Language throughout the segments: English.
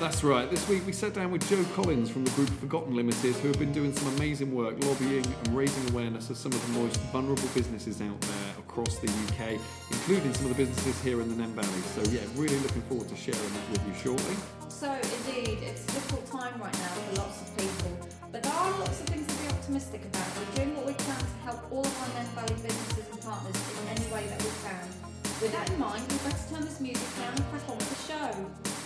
That's right. This week we sat down with Jo Collins from the group Forgotten Limited, who have been doing some amazing work lobbying and raising awareness of some of the most vulnerable businesses out there across the UK, including some of the businesses here in the Nene Valley. So, yeah, really looking forward to sharing that with you shortly. So, indeed, it's a difficult time right now for lots of people, but there are lots of things to be optimistic about. We're doing what we can to help all of our Nene Valley businesses and partners in any way that we can. With that in mind, we better turn this music down and crack on with the show.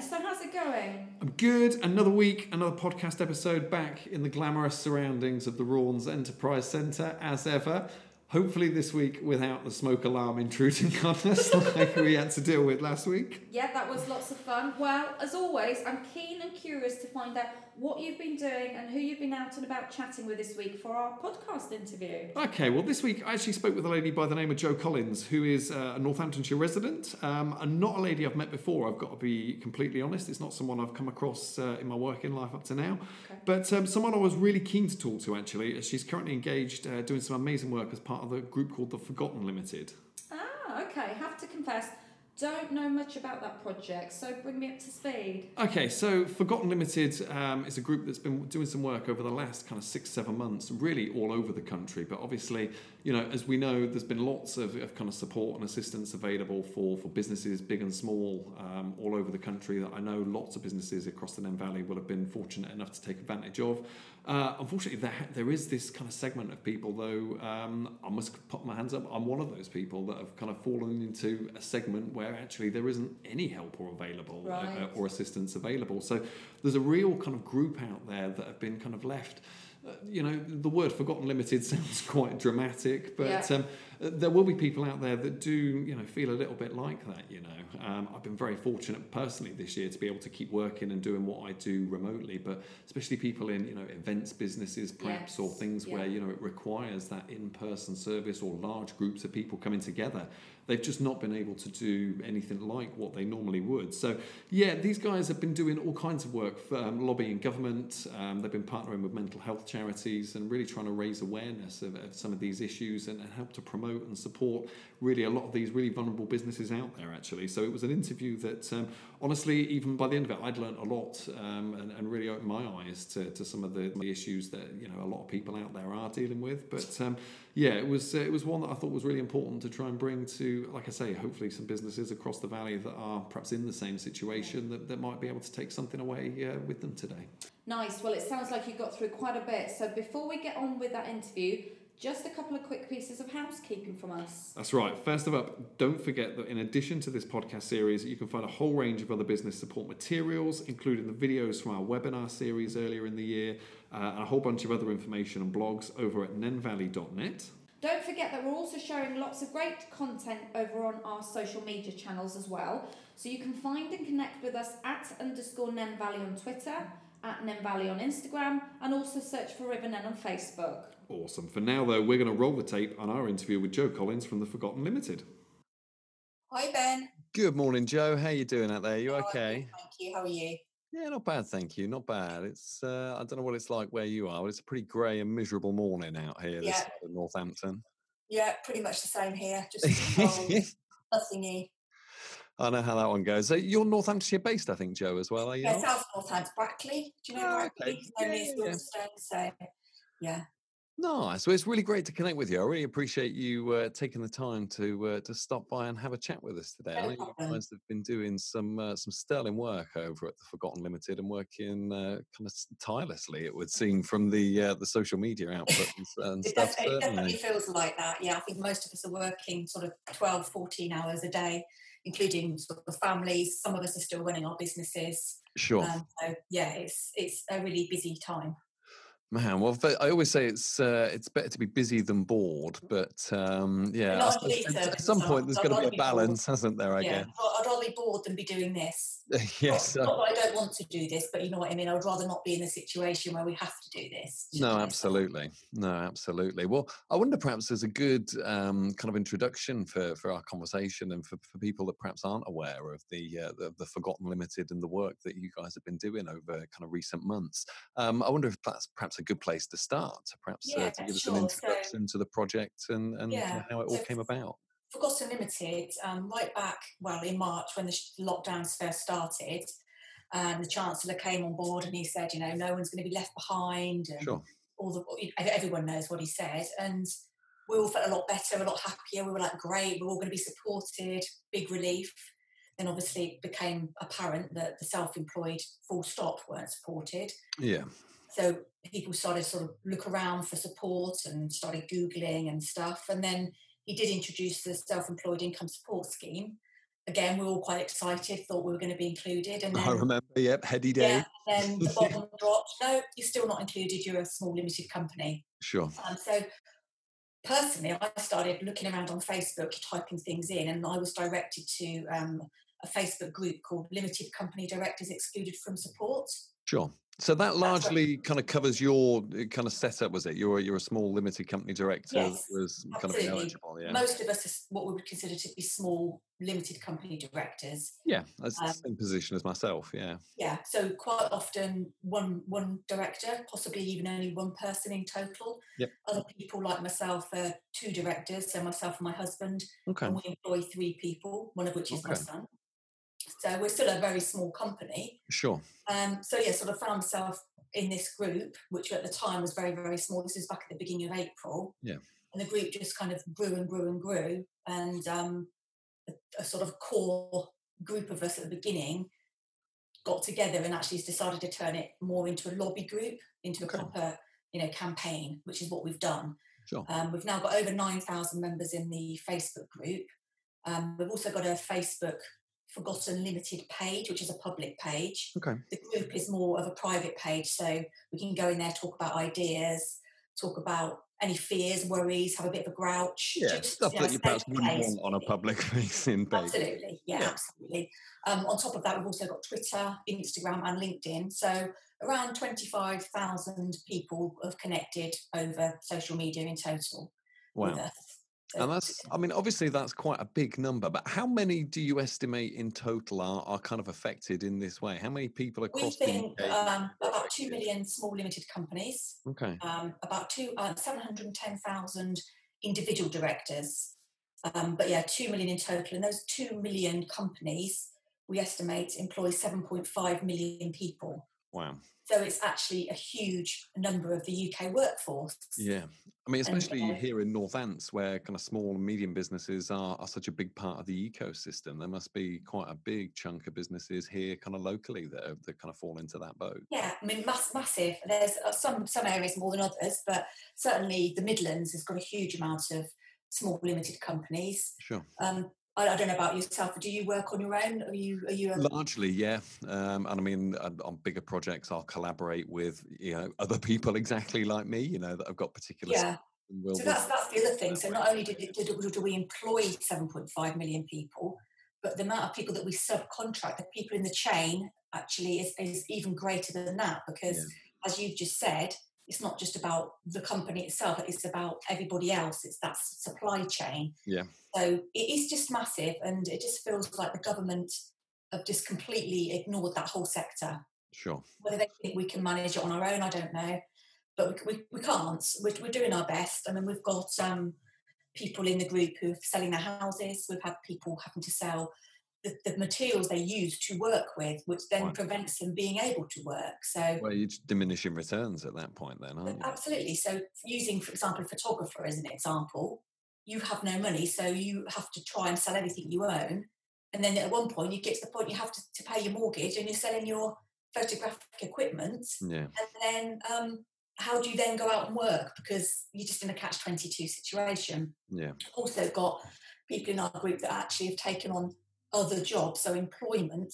So, how's it going? I'm good. Another week, another podcast episode back in the glamorous surroundings of the Raunds Enterprise Centre as ever. Hopefully, this week without the smoke alarm intruding on us like we had to deal with last week. Yeah, that was lots of fun. Well, as always, I'm keen and curious to find out what you've been doing and who you've been out and about chatting with this week for our podcast interview. Okay, well, this week I actually spoke with a lady by the name of Jo Collins, who is uh, a Northamptonshire resident um, and not a lady I've met before, I've got to be completely honest. It's not someone I've come across uh, in my working life up to now, okay. but um, someone I was really keen to talk to actually. She's currently engaged uh, doing some amazing work as part of a group called the Forgotten Limited. Ah, okay. Have to confess, don't know much about that project, so bring me up to speed. Okay, so Forgotten Limited um, is a group that's been doing some work over the last kind of six, seven months, really all over the country. But obviously, you know, as we know, there's been lots of, of kind of support and assistance available for, for businesses, big and small, um, all over the country. That I know lots of businesses across the Nene Valley will have been fortunate enough to take advantage of. Uh, unfortunately, there, there is this kind of segment of people, though, um, I must put my hands up, I'm one of those people that have kind of fallen into a segment where actually there isn't any help or available uh, right. uh, or assistance available. So there's a real kind of group out there that have been kind of left you know, the word forgotten limited sounds quite dramatic, but yeah. um, there will be people out there that do, you know, feel a little bit like that. You know, um, I've been very fortunate personally this year to be able to keep working and doing what I do remotely, but especially people in, you know, events businesses perhaps yes. or things yeah. where you know it requires that in-person service or large groups of people coming together they've just not been able to do anything like what they normally would. So, yeah, these guys have been doing all kinds of work, for, um, lobbying government. Um, they've been partnering with mental health charities and really trying to raise awareness of, of some of these issues and, and, help to promote and support really a lot of these really vulnerable businesses out there, actually. So, it was an interview that, um, honestly, even by the end of it, I'd learned a lot um, and, and, really opened my eyes to, to some of the, the, issues that, you know, a lot of people out there are dealing with. But, um, yeah, it was uh, it was one that I thought was really important to try and bring to, like I say, hopefully some businesses across the valley that are perhaps in the same situation that, that might be able to take something away uh, with them today. Nice. Well, it sounds like you got through quite a bit. So before we get on with that interview, just a couple of quick pieces of housekeeping from us. That's right. First of all, don't forget that in addition to this podcast series, you can find a whole range of other business support materials, including the videos from our webinar series earlier in the year, uh, and a whole bunch of other information and blogs over at nenevalley.net. Don't forget that we're also sharing lots of great content over on our social media channels as well. So you can find and connect with us at underscore Nene Valley on Twitter, at Nene Valley on Instagram, and also search for River Nene on Facebook. Awesome. For now, though, we're going to roll the tape on our interview with Jo Collins from the Forgotten Limited. Hi, Ben. Good morning, Jo. How are you doing out there? You oh, okay? Thank you. How are you? Yeah, not bad, thank you. Not bad. It's uh, I don't know what it's like where you are, but it's a pretty grey and miserable morning out here yeah. this side of Northampton. Yeah, pretty much the same here. Just cold, nothingy. I know how that one goes. So you're Northamptonshire based, I think, Jo, as well, are you? Yeah, South Northampton, Brackley. Do you know oh, Brackley? Okay. Yeah, yeah. So, yeah. Nice. Well, it's really great to connect with you. I really appreciate you uh, taking the time to uh, to stop by and have a chat with us today. No I know you guys have been doing some uh, some sterling work over at the Forgotten Limited and working uh, kind of tirelessly. It would seem from the uh, the social media output and, it stuff. Definitely, it definitely feels like that. Yeah, I think most of us are working sort of 12, 14 hours a day, including sort of families. Some of us are still running our businesses. Sure. Um, so yeah, it's it's a really busy time. Man, well, I always say it's uh, it's better to be busy than bored, but um, yeah, at, some point there's got to be a balance, bored. hasn't there? I yeah. guess. I'd rather be bored than be doing this. yes. Not, not, that I don't want to do this, but you know what I mean. I would rather not be in a situation where we have to do this. No, absolutely. No, absolutely. Well, I wonder perhaps there's a good um, kind of introduction for, for our conversation and for, for people that perhaps aren't aware of the, uh, the, the Forgotten Limited and the work that you guys have been doing over kind of recent months. Um, I wonder if that's perhaps a good place to start, perhaps uh, yeah, uh, to give sure. us an introduction so, to the project and, and yeah. how it all so came about. Forgotten Limited, um, right back, well, in March when the lockdowns first started, um, the Chancellor came on board and he said, you know, no one's going to be left behind. And Sure. all the, everyone knows what he said. And we all felt a lot better, a lot happier. We were like, great, we're all going to be supported, big relief. Then obviously it became apparent that the self-employed full stop weren't supported. Yeah. So people started sort of look around for support and started Googling and stuff. And then he did introduce the self-employed income support scheme. Again, we were all quite excited, thought we were going to be included. And then, I remember, yep, heady day. yeah, then the bottom dropped. No, you're still not included. You're a small limited company. Sure. Um, so personally, I started looking around on Facebook, typing things in, and I was directed to um, a Facebook group called Limited Company Directors Excluded from Support. Sure. So that largely kind of covers your uh, kind of setup, was it? You're you're a small limited company director Yes, was kind of eligible, yeah. Most of us are what we would consider to be small limited company directors. Yeah, that's the um, same position as myself. Yeah. Yeah, so quite often one one director, possibly even only one person in total. Yep. Other people like myself are two directors, so myself and my husband, Okay. and we employ three people, one of which is my son. So we're still a very small company. Sure. Um, so yeah, sort of found myself in this group, which at the time was very, very small. This is back at the beginning of April. Yeah. And the group just kind of grew and grew and grew. And um, a, a sort of core group of us at the beginning got together and actually decided to turn it more into a lobby group, into Okay. a proper, you know, campaign, which is what we've done. Sure. Um, we've now got over 9,000 members in the Facebook group. Um, we've also got a Facebook Forgotten Limited page, which is a public page. Okay. The group is more of a private page, so we can go in there, talk about ideas, talk about any fears, worries, have a bit of a grouch. Yeah, just, stuff you know, that you perhaps wouldn't want on a public facing page. Absolutely, yeah, Yeah. absolutely. Um, on top of that, we've also got Twitter, Instagram, and LinkedIn. So around 25,000 people have connected over social media in total Wow. And that's, I mean, obviously that's quite a big number, but how many do you estimate in total are, are kind of affected in this way? How many people we across the think UK? um, about 2 million small limited companies, Okay. um, about two, uh, 710,000 individual directors. Um, but yeah, 2 million in total. And those 2 million companies, we estimate, employ 7.5 million people. Wow. So it's actually a huge number of the UK workforce. Yeah. I mean, And, especially uh, here in North Northants, where kind of small and medium businesses are, are such a big part of the ecosystem, there must be quite a big chunk of businesses here kind of locally that, are- that kind of fall into that boat. Yeah, I mean, mass, massive. There's uh, some some areas more than others, but certainly the Midlands has got a huge amount of small limited companies. Sure. Um, I, I don't know about yourself. Do you work on your own? Are you are you a Largely, yeah. Um, and I mean, on bigger projects, I'll collaborate with you know other people exactly like me, you know, that have got particular. yeah? will- So that's that's the other thing. So not only did, it- did, do we employ 7.5 million people, but the amount of people that we subcontract, the people in the chain, actually is, is even greater than that. Because Yeah. as you've just said, it's not just about the company itself; it's about everybody else. It's that supply chain. Yeah. So it is just massive, and it just feels like the government have just completely ignored that whole sector Sure. whether they think we can manage it on our own, I don't know. But we, we, we can't. We're, we're doing our best. I mean, we've got um, people in the group who are selling their houses. We've had people having to sell the, the materials they use to work with, which then Right. prevents them being able to work. So, Well, you're diminishing returns at that point, then, aren't you? absolutely. So, using, for example, a photographer as an example, you have no money, so you have to try and sell everything you own. And then at one point, you get to the point you have to, to pay your mortgage and you're selling your photographic equipment Yeah. and then um, how do you then go out and work because you're just in a catch 22 situation Yeah. also got people in our group that actually have taken on other jobs so employment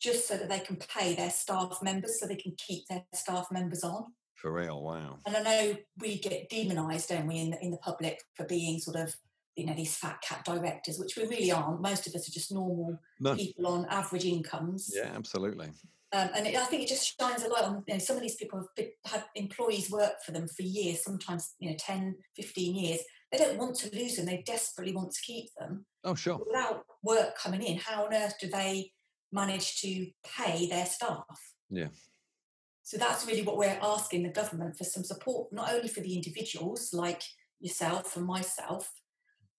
just so that they can pay their staff members so they can keep their staff members on For real. Wow. and i know we get demonized don't we in the, in the public for being sort of you know these fat cat directors which we really aren't most of us are just normal No. people on average incomes Yeah, absolutely. um, and it, I think it just shines a light on you know, some of these people have been, had employees work for them for years, sometimes you know 10, 15 years. They don't want to lose them; they desperately want to keep them. Oh, sure. Without work coming in, how on earth do they manage to pay their staff? Yeah. So that's really what we're asking the government for some support, not only for the individuals like yourself and myself,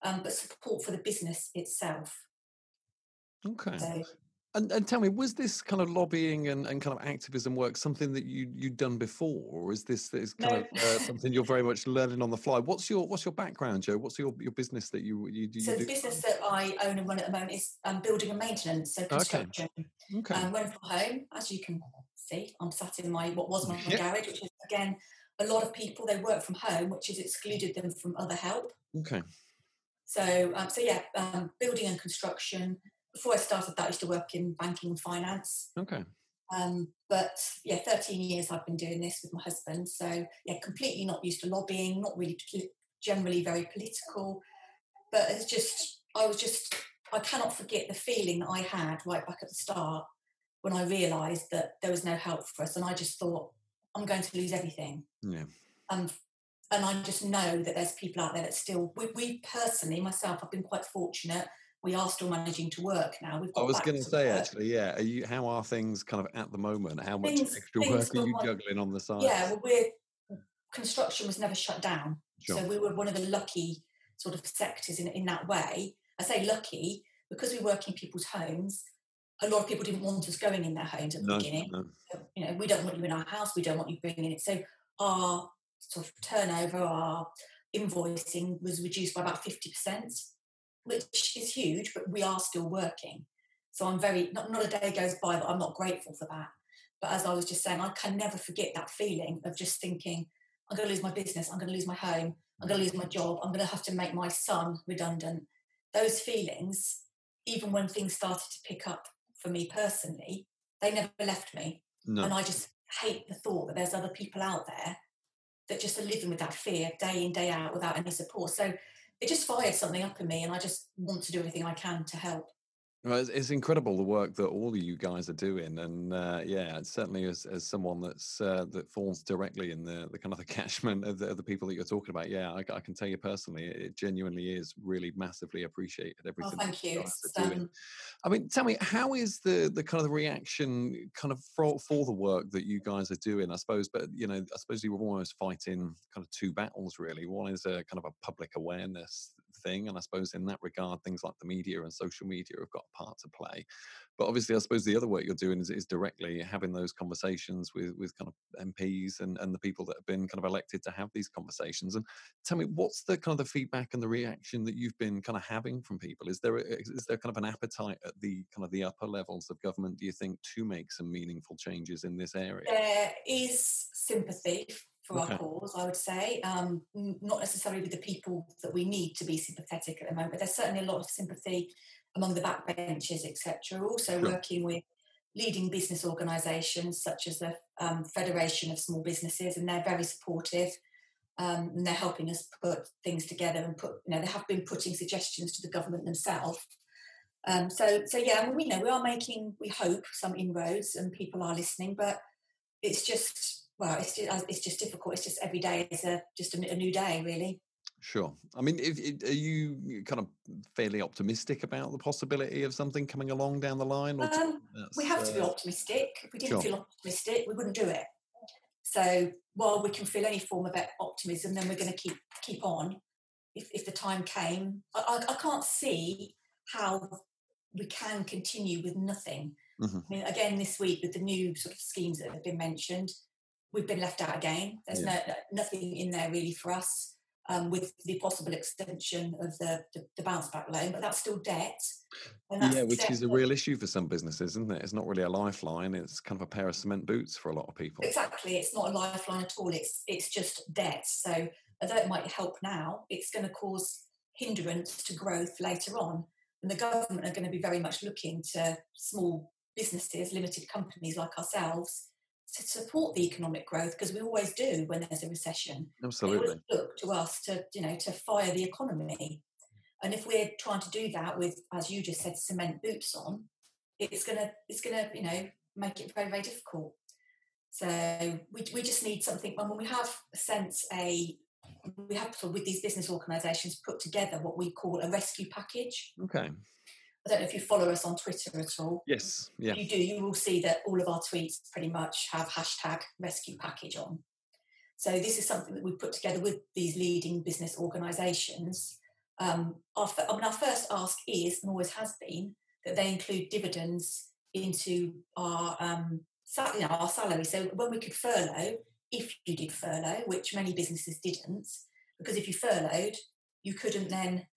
um, but support for the business itself. Okay. So, and, and tell me, was this kind of lobbying and, and kind of activism work something that you you'd done before, or is this is kind no. of uh, something you're very much learning on the fly? What's your what's your background, Jo? What's your, your business that you you, you so do? the business that I own and run at the moment is um, building and maintenance, so construction. Okay. okay. Um, when from home, as you can see, I'm sat in my what was my yep. garage, which is again a lot of people they work from home, which has excluded them from other help. Okay. So um, so yeah, um, building and construction before I started that, I used to work in banking and finance. Okay. Um, but yeah, 13 years I've been doing this with my husband. So yeah, completely not used to lobbying, not really generally very political. But it's just, I was just, I cannot forget the feeling that I had right back at the start when I realised that there was no help for us. And I just thought, I'm going to lose everything. Yeah. And and I just know that there's people out there that still, we, we personally, myself, I've been quite fortunate we are still managing to work now. We've I was going to say work. actually, yeah. Are you? How are things kind of at the moment? How much things, extra work are you juggling on the side? Yeah, well, we're construction was never shut down, sure. so we were one of the lucky sort of sectors in in that way. I say lucky because we work in people's homes. A lot of people didn't want us going in their homes at the no, beginning. No. So, you know, we don't want you in our house. We don't want you bringing it. So our sort of turnover, our invoicing was reduced by about fifty percent which is huge, but we are still working. So I'm very, not, not a day goes by that I'm not grateful for that. But as I was just saying, I can never forget that feeling of just thinking, I'm going to lose my business, I'm going to lose my home, I'm going to lose my job, I'm going to have to make my son redundant. Those feelings, even when things started to pick up for me personally, they never left me. No. And I just hate the thought that there's other people out there that just are living with that fear day in, day out without any support. So it just fired something up in me, and I just want to do everything I can to help. Well, it's, it's, incredible the work that all of you guys are doing, and uh, yeah, certainly as, as someone that's uh, that falls directly in the, the kind of the catchment of the, of the people that you're talking about. Yeah, I, I, can tell you personally, it genuinely is really massively appreciated. Oh, everything. Oh, thank you. Doing. Um I mean, tell me, how is the the kind of the reaction kind of for, for the work that you guys are doing? I suppose, but you know, I suppose you were almost fighting kind of two battles really. One is a kind of a public awareness thing. And I suppose in that regard, things like the media and social media have got a part to play. But obviously, I suppose the other work you're doing is, is directly having those conversations with, with kind of MPs and, and the people that have been kind of elected to have these conversations. And tell me, what's the kind of the feedback and the reaction that you've been kind of having from people? Is there a, is there kind of an appetite at the kind of the upper levels of government, do you think, to make some meaningful changes in this area? There is sympathy for okay. our cause, I would say. Um, not necessarily with the people that we need to be sympathetic at the moment, but there's certainly a lot of sympathy among the backbenchers, etc. Also sure. working with leading business organisations such as the um, Federation of Small Businesses, and they're very supportive. Um, and they're helping us put things together and put, you know, they have been putting suggestions to the government themselves. Um, so, so yeah, I mean, we know we are making, we hope, some inroads, and people are listening, but it's just well, it's just, it's just difficult. It's just every day is a just a, a new day, really. Sure. I mean, if, if, are you kind of fairly optimistic about the possibility of something coming along down the line? Um, we have to be uh, optimistic. If we didn't sure. feel optimistic, we wouldn't do it. So while we can feel any form of optimism, then we're going to keep keep on. If, if the time came, I, I, I can't see how we can continue with nothing. Mm-hmm. I mean, again, this week with the new sort of schemes that have been mentioned, we've been left out again. There's yeah. no, nothing in there really for us. Um, with the possible extension of the, the, the, bounce back loan, but that's still debt. yeah, which debt is a real issue for some businesses, isn't it? It's not really a lifeline. It's kind of a pair of cement boots for a lot of people. Exactly. It's not a lifeline at all. It's it's just debt. So although it might help now, it's going to cause hindrance to growth later on. And the government are going to be very much looking to small businesses, limited companies like ourselves, to support the economic growth because we always do when there's a recession. Absolutely. look to us to you know to fire the economy, and if we're trying to do that with, as you just said, cement boots on, it's gonna it's gonna you know make it very very difficult. So we we just need something. When we have a sense a we have to, with these business organisations put together what we call a rescue package. Okay. I don't know if you follow us on Twitter at all. Yes, yeah. If you do, you will see that all of our tweets pretty much have hashtag rescue package on. So this is something that we put together with these leading business organisations um, our, I mean, our first ask is and always has been that they include dividends into our um, sal- you know, our salary. So when we could furlough, if you did furlough, which many businesses didn't, because if you furloughed, you couldn't then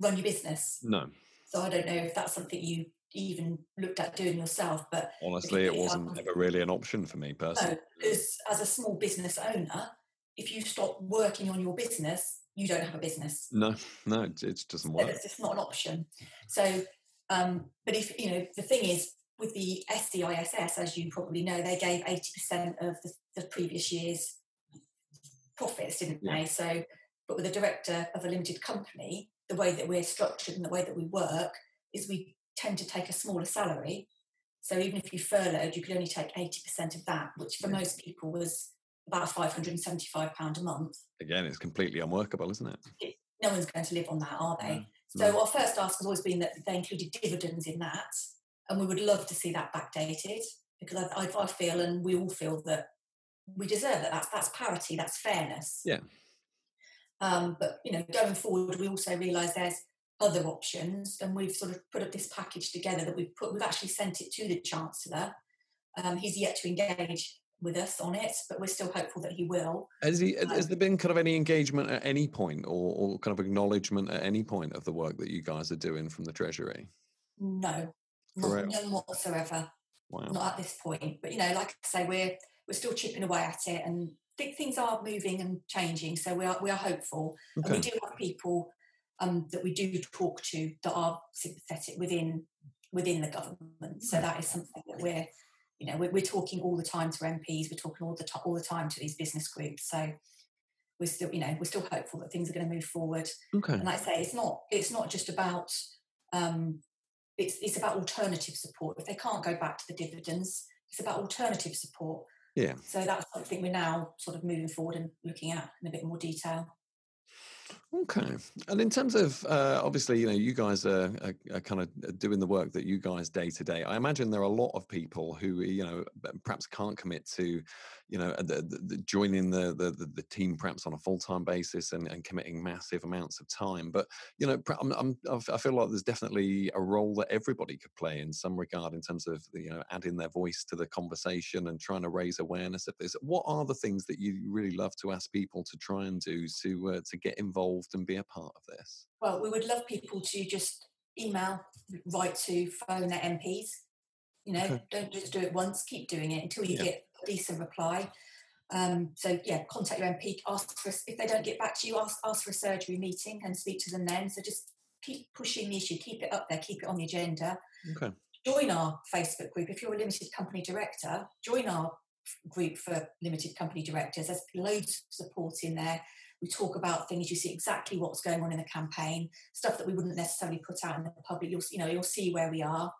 run your business. No. So I don't know if that's something you even looked at doing yourself, but honestly, it wasn't ever really an option for me personally. No, because as a small business owner, if you stop working on your business, you don't have a business. No, no, it, it doesn't work. It's just not an option. So, um, but if you know, the thing is, with the SEISS, as you probably know, they gave 80% of the, the previous year's profits, didn't yeah. they? So, but with a director of a limited company, the way that we're structured and the way that we work is we tend to take a smaller salary. So even if you furloughed, you could only take 80% of that, which for yeah. most people was about £575 a month. Again, it's completely unworkable, isn't it? it? No one's going to live on that, are they? No. So our first ask has always been that they included dividends in that, and we would love to see that backdated because I, I, I feel, and we all feel that we deserve that. That's that's parity, that's fairness. Yeah. Um, but you know, going forward, we also realise there's other options, and we've sort of put up this package together that we've put. We've actually sent it to the chancellor. Um, he's yet to engage with us on it, but we're still hopeful that he will. Has he? Um, has there been kind of any engagement at any point, or, or kind of acknowledgement at any point of the work that you guys are doing from the Treasury? No, not, none whatsoever. Wow. Not at this point. But you know, like I say, we're we're still chipping away at it, and things are moving and changing. So we are we are hopeful, okay. and we do have people um, that we do talk to that are sympathetic within within the government. So that is something that we're you know we're, we're talking all the time to MPs. We're talking all the to- all the time to these business groups. So we're still you know we're still hopeful that things are going to move forward. Okay. And like I say, it's not it's not just about um, it's it's about alternative support. If they can't go back to the dividends, it's about alternative support. Yeah. So that's something we're now sort of moving forward and looking at in a bit more detail. Okay, and in terms of uh, obviously, you know, you guys are, are, are, kind of uh, doing the work that you guys day to day. I imagine there are a lot of people who, you know, perhaps can't commit to, you know, the, the, the joining the, the, the team perhaps on a full time basis and, and committing massive amounts of time. But you know, I'm, I'm, i feel like there's definitely a role that everybody could play in some regard in terms of you know adding their voice to the conversation and trying to raise awareness of this. What are the things that you really love to ask people to try and do to uh, to get involved and be a part of this? Well, we would love people to just email, write to, phone their MPs. You know, okay. don't just do it once. Keep doing it until you yeah. get a decent reply. Um, so yeah, contact your MP. Ask for if they don't get back to you, ask ask for a surgery meeting and speak to them then. So just keep pushing the issue, keep it up there, keep it on the agenda. Okay. Join our Facebook group if you're a limited company director. Join our group for limited company directors. There's loads of support in there. We talk about things. You see exactly what's going on in the campaign, stuff that we wouldn't necessarily put out in the public. You'll you know you'll see where we are.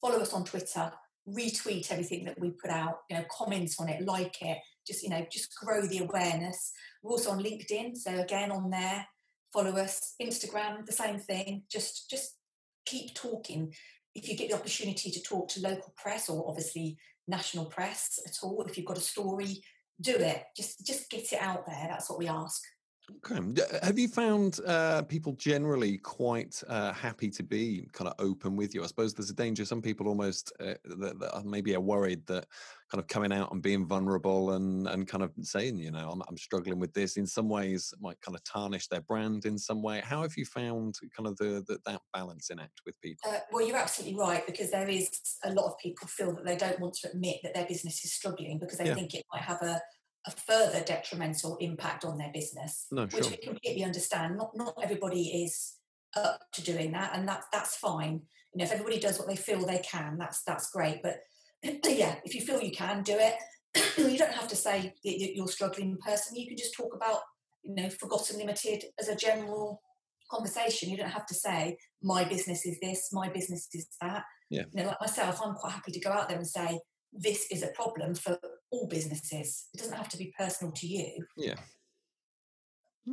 Follow us on Twitter retweet everything that we put out, you know, comment on it, like it, just, you know, just grow the awareness. We're also on LinkedIn, so again on there, follow us. Instagram, the same thing. Just just keep talking. If you get the opportunity to talk to local press or obviously national press at all, if you've got a story, do it. Just just get it out there. That's what we ask. Okay. Have you found uh, people generally quite uh, happy to be kind of open with you? I suppose there's a danger. Some people almost uh, that, that maybe are worried that kind of coming out and being vulnerable and and kind of saying, you know, I'm, I'm struggling with this in some ways might kind of tarnish their brand in some way. How have you found kind of the, the that balancing act with people? Uh, well, you're absolutely right because there is a lot of people feel that they don't want to admit that their business is struggling because they yeah. think it might have a a further detrimental impact on their business, no, which we completely understand. Not not everybody is up to doing that, and that's that's fine. You know, if everybody does what they feel they can, that's that's great. But yeah, if you feel you can do it, you don't have to say you're struggling person. You can just talk about you know Forgotten Limited as a general conversation. You don't have to say my business is this, my business is that. Yeah. You know, like myself, I'm quite happy to go out there and say this is a problem for all businesses. It doesn't have to be personal to you. Yeah.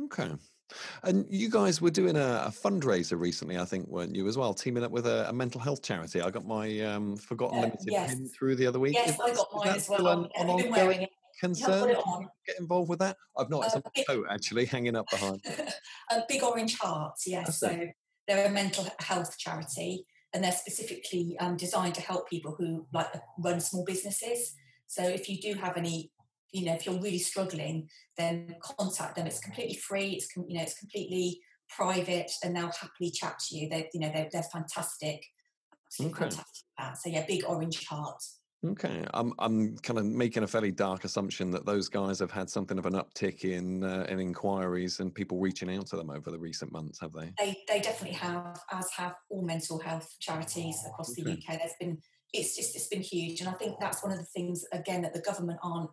Okay. And you guys were doing a, a, fundraiser recently, I think, weren't you, as well, teaming up with a, a mental health charity? I got my um, Forgotten uh, Limited yes. pin through the other week. Yes, I got mine as well. On, on been wearing it. concerned get involved with that? I've not. It's uh, a coat actually hanging up behind. a big orange heart. Yes. so they're a mental health charity, and they're specifically um, designed to help people who like run small businesses. So if you do have any, you know, if you're really struggling, then contact them. It's completely free. It's you know, it's completely private, and they'll happily chat to you. They, you know, they're, they're fantastic. okay. fantastic. So yeah, big orange heart. Okay, I'm I'm kind of making a fairly dark assumption that those guys have had something of an uptick in uh, in inquiries and people reaching out to them over the recent months, have they? They they definitely have, as have all mental health charities across okay. the UK. There's been it's just it's been huge, and I think that's one of the things again that the government aren't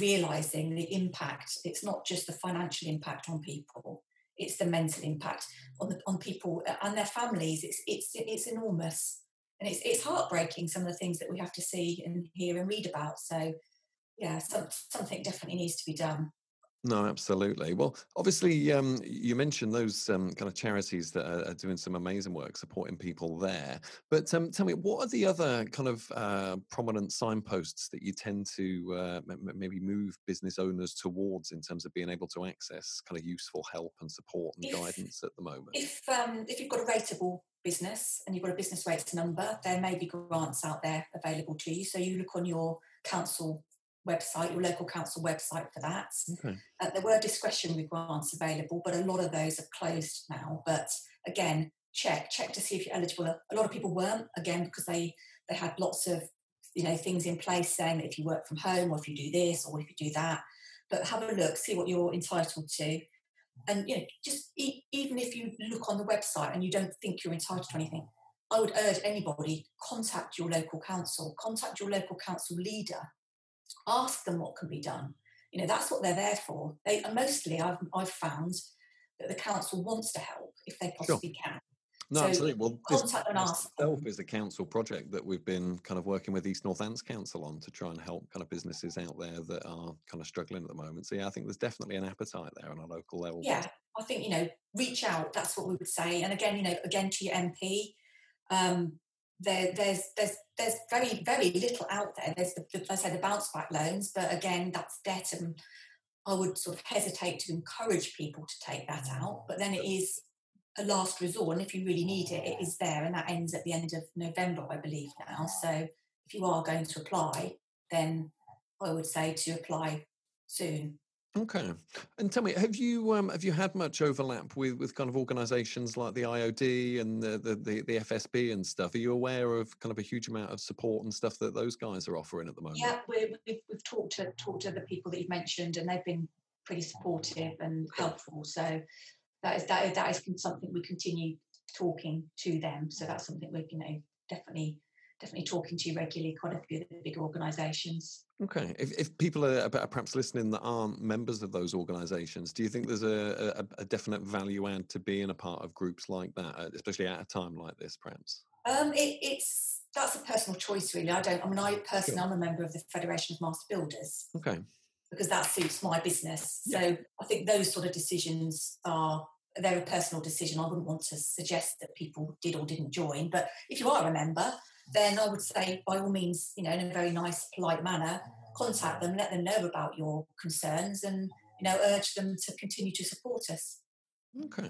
realizing the impact. It's not just the financial impact on people; it's the mental impact on the on people and their families. It's it's it's enormous and it's it's heartbreaking some of the things that we have to see and hear and read about. So yeah, some, something definitely needs to be done. No, absolutely. Well, obviously, um, you mentioned those um, kind of charities that are, are, doing some amazing work supporting people there. But um, tell me, what are the other kind of uh, prominent signposts that you tend to uh, m- maybe move business owners towards in terms of being able to access kind of useful help and support and if, guidance at the moment? If um, if you've got a rateable business and you've got a business rates number, there may be grants out there available to you. So you look on your council website, your local council website for that. Okay. Uh, there were discretionary grants available, but a lot of those are closed now. But again, check check to see if you're eligible. A lot of people weren't again because they they had lots of you know things in place saying that if you work from home or if you do this or if you do that. But have a look, see what you're entitled to, and you know just e- even if you look on the website and you don't think you're entitled to anything. I would urge anybody contact your local council, contact your local council leader ask them what can be done. You know, that's what they're there for. They mostly I've I've found that the council wants to help if they possibly sure. can. No, so absolutely. Well, contact and ask. Itself is a council project that we've been kind of working with East North Northants Council on to try and help kind of businesses out there that are kind of struggling at the moment. So yeah, I think there's definitely an appetite there on a local level. Yeah, I think you know, reach out. That's what we would say. And again, you know, again to your MP, um, there, there's there's there's very very little out there. There's the, the I say the bounce back loans, but again that's debt, and I would sort of hesitate to encourage people to take that mm. out. But then it is a last resort, and if you really need it, it is there, and that ends at the end of November, I believe now. So if you are going to apply, then I would say to apply soon. Okay, and tell me, have you um, have you had much overlap with, with kind of organisations like the IOD and the, the, the the FSB and stuff? Are you aware of kind of a huge amount of support and stuff that those guys are offering at the moment? Yeah, we have we've talked to talked to the people that you've mentioned, and they've been pretty supportive and helpful. So that is that is, that is something we continue talking to them. So that's something we're you know definitely definitely talking to you regularly, quite a few of the big organisations. Okay. If, if people are perhaps listening that aren't members of those organisations, do you think there's a, a, a, definite value add to being a part of groups like that, uh, especially at a time like this, perhaps? Um, it, it's that's a personal choice, really. I don't. I mean, I personally, I'm a member of the Federation of Master Builders. Okay. Because that suits my business. Yeah. So I think those sort of decisions are they're a personal decision. I wouldn't want to suggest that people did or didn't join. But if you are a member, then I would say, by all means, you know, in a very nice, polite manner, contact them, let them know about your concerns, and you know, urge them to continue to support us. Okay,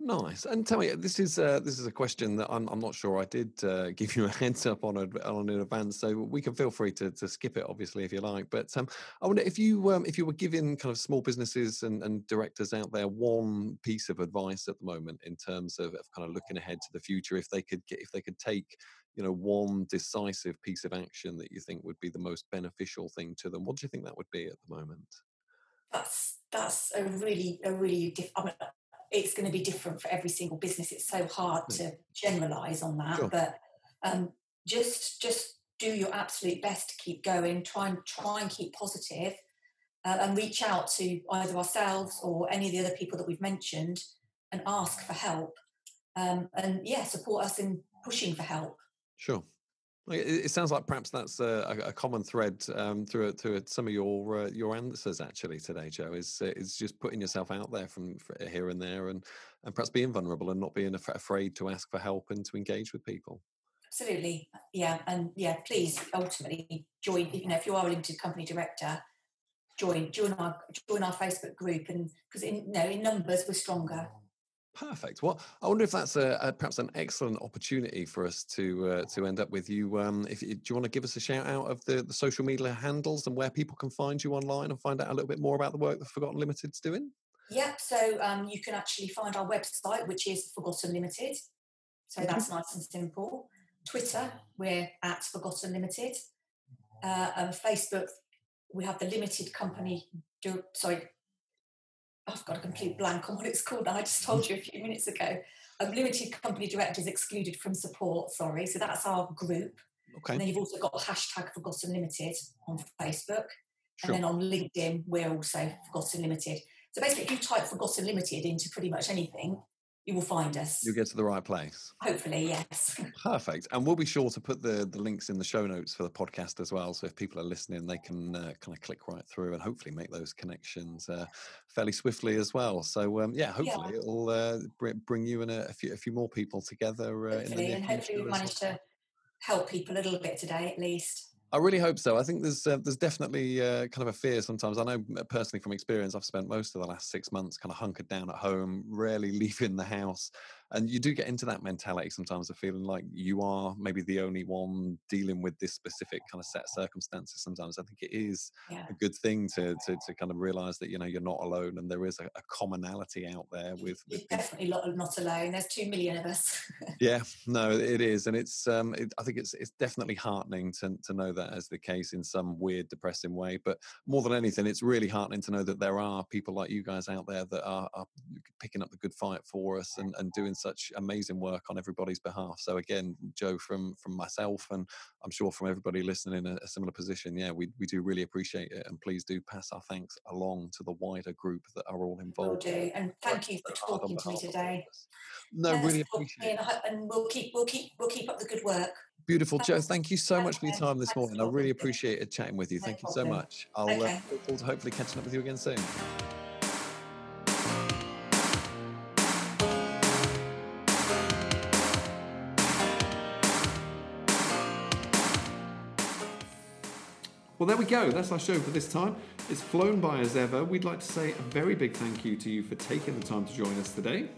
nice. And tell me, this is uh, this is a question that I'm, I'm not sure I did uh, give you a heads up on on in advance, so we can feel free to, to skip it, obviously, if you like. But um, I wonder if you um, if you were giving kind of small businesses and, and directors out there one piece of advice at the moment in terms of, of kind of looking ahead to the future, if they could get if they could take you know one decisive piece of action that you think would be the most beneficial thing to them, what do you think that would be at the moment? That's that's a really a really diff- I mean, it's going to be different for every single business. It's so hard hmm. to generalize on that, sure. but um, just just do your absolute best to keep going. Try and try and keep positive, uh, and reach out to either ourselves or any of the other people that we've mentioned and ask for help. Um, and yeah, support us in pushing for help. Sure. It sounds like perhaps that's a, a common thread um, through through some of your uh, your answers actually today, Jo. Is uh, is just putting yourself out there from here and there, and and perhaps being vulnerable and not being af- afraid to ask for help and to engage with people. Absolutely, yeah, and yeah. Please, ultimately, join. You know, if you are a limited company director, join join our join our Facebook group, and because in you know in numbers we're stronger. Perfect. Well, I wonder if that's a, a perhaps an excellent opportunity for us to uh, to end up with you. Um, if do you want to give us a shout out of the, the social media handles and where people can find you online and find out a little bit more about the work that Forgotten Limited's doing? Yep. So um, you can actually find our website, which is Forgotten Limited. So that's nice and simple. Twitter, we're at Forgotten Limited. Uh, and Facebook, we have the limited company. Do, sorry, I've got a complete blank on what it's called. That I just told you a few minutes ago. Um, limited company directors excluded from support. Sorry, so that's our group. Okay. And then you've also got hashtag Forgotten Limited on Facebook, Sure. and then on LinkedIn we're also Forgotten Limited. So basically, if you type Forgotten Limited into pretty much anything, you will find us. You'll get to the right place. Hopefully, yes. Perfect. And we'll be sure to put the, the links in the show notes for the podcast as well. So if people are listening, they can uh, kind of click right through and hopefully make those connections uh, fairly swiftly as well. So um, yeah, hopefully it'll uh, bring you and a, a, few, a few more people together uh, in the hopefully, and hopefully we've managed well. to help people a little bit today, at least. I really hope so. I think there's uh, there's definitely uh, kind of a fear sometimes. I know uh, personally from experience, I've spent most of the last six months kind of hunkered down at home, rarely leaving the house, and you do get into that mentality sometimes of feeling like you are maybe the only one dealing with this specific kind of set of circumstances. Sometimes I think it is Yeah. a good thing to to, to kind of realize that you know you're not alone and there is a, a commonality out there with with definitely not, not alone. There's two million of us. yeah, no, it is, and it's. Um, it, I think it's it's definitely heartening to to know that as the case in some weird, depressing way. But more than anything, it's really heartening to know that there are people like you guys out there that are, are picking up the good fight for us and, and doing such amazing work on everybody's behalf. So again, Jo, from from myself, and I'm sure from everybody listening in a, a similar position, yeah, we we do really appreciate it, and please do pass our thanks along to the wider group that are all involved. Will do. And thank you for working so hard on talking to me behalf of all today. No, Yes, really talk to me appreciate it. and I hope- And we'll keep, we'll keep, we'll keep up the good work. Beautiful, Jo. Thank you so much for your time this morning. I really talking to me. appreciated chatting with you. Thank you so much. I'll uh, Okay. look forward to hopefully catching up with you again soon. Well, there we go. That's our show for this time. It's flown by as ever. We'd like to say a very big thank you to you for taking the time to join us today.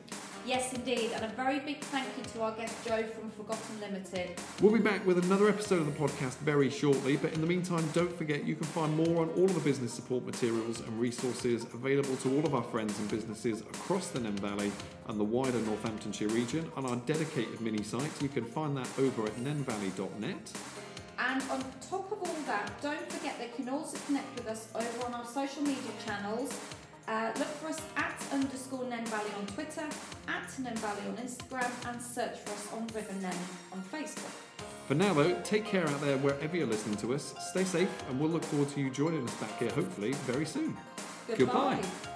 Yes, indeed, and a very big thank you to our guest Jo from Forgotten Limited. We'll be back with another episode of the podcast very shortly, but in the meantime, don't forget you can find more on all of the business support materials and resources available to all of our friends and businesses across the Nene Valley and the wider Northamptonshire region on our dedicated mini site. You can find that over at nenevalley.net. And on top of all that, don't forget they can also connect with us over on our social media channels. Uh, look for us at underscore Nene Valley on Twitter, at Nene Valley on Instagram, and search for us on River Nene on Facebook. For now, though, take care out there wherever you're listening to us. Stay safe, and we'll look forward to you joining us back here, hopefully, very soon. Goodbye. Goodbye.